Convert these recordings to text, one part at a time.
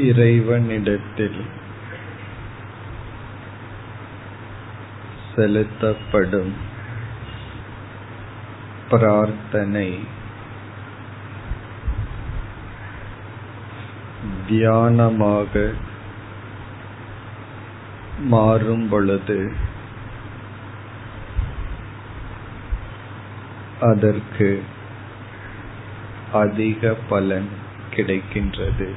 இறைவனிடத்தில் செலுத்தப்படும் பிரார்த்தனை தியானமாக மாறும் பொழுது அதற்கு அதிக பலன் கிடைக்கின்றது.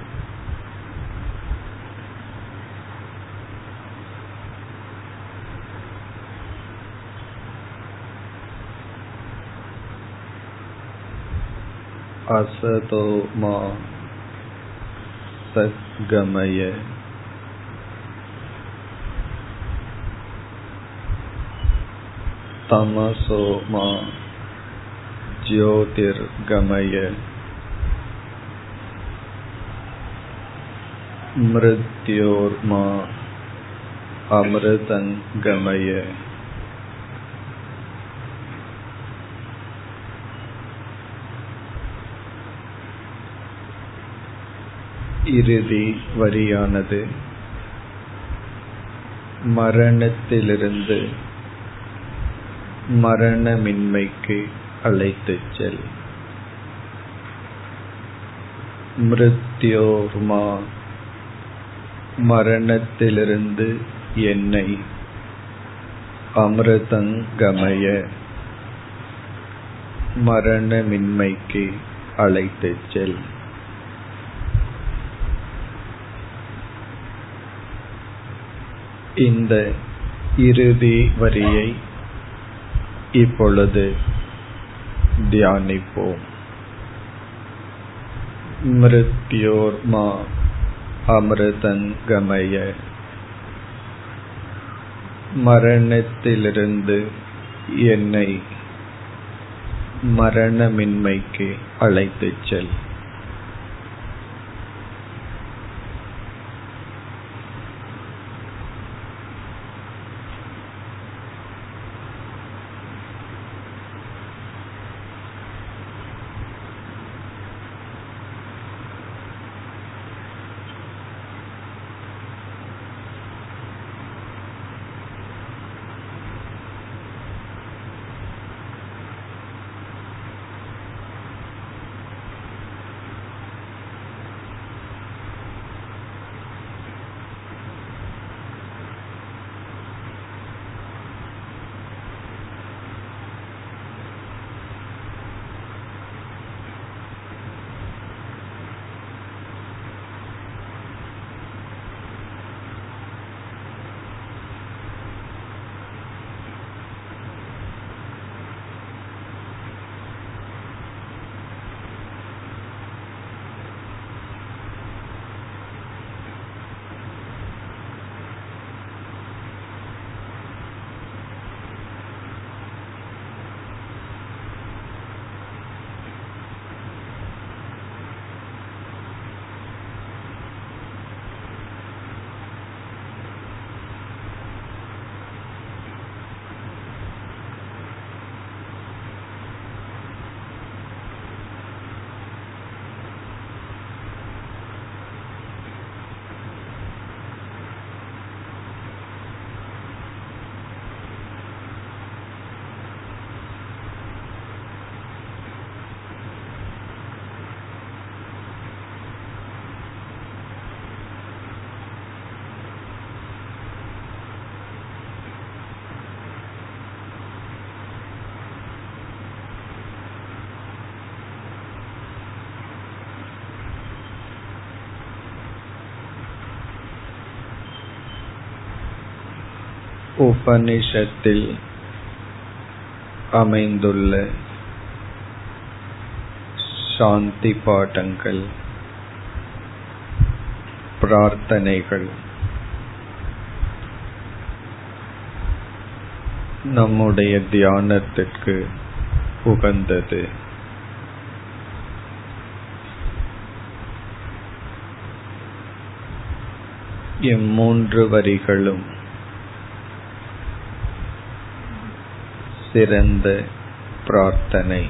असतो मा सद्गमय तमसो मा ज्योतिर्गमय मृत्योर्मा अमृतङ्गमय இறுதி வரியானது. மரணத்திலிருந்து மரணமின்மைக்கு அழைத்துச் செல். மிருத்யோர்மா மரணத்திலிருந்து என்னை அமிர்தங்கமய மரணமின்மைக்கு அழைத்துச் செல். இந்த இறுதி வரியை இப்பொழுது தியானிப்போம். மிருத்யோர்மா அமிர்தங்கமய மரணத்திலிருந்து என்னை மரணமின்மைக்கு அழைத்துச் செல். உபனிஷத்தில் அமைந்துள்ள சாந்தி பாடங்கள் பிரார்த்தனைகள் நம்முடைய தியானத்திற்கு உகந்தது. இம்மூன்று வரிகளும் சிறந்த பிரார்த்தனை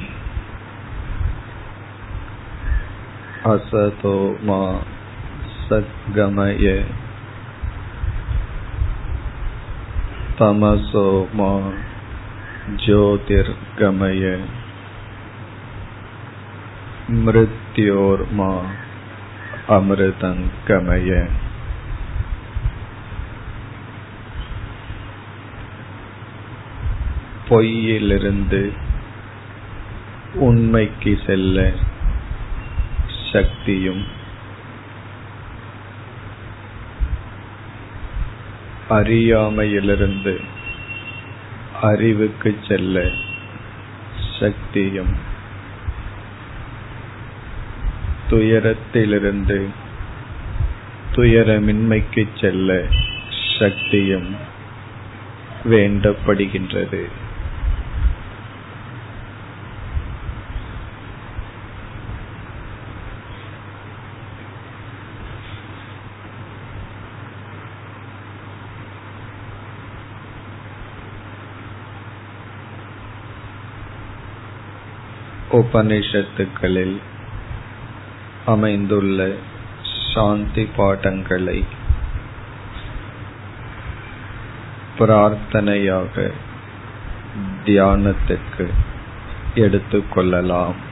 அசதோ மா सद्गमय तमसो मा ज्योतिर्गमय मृत्योर्मा अमृतङ्गमय பொய்யிலிருந்து உண்மைக்கு செல்ல சக்தியும் அறியாமையிலிருந்து அறிவுக்கு செல்ல சக்தியும் துயரத்திலிருந்து துயரமின்மைக்கு செல்ல சக்தியும் வேண்டப்படுகின்றது. உபனிஷத்துக்களில் அமைந்துள்ள சாந்தி பாடங்களை பிரார்த்தனையாக தியானத்துக்கு எடுத்துக்கொள்ளலாம்.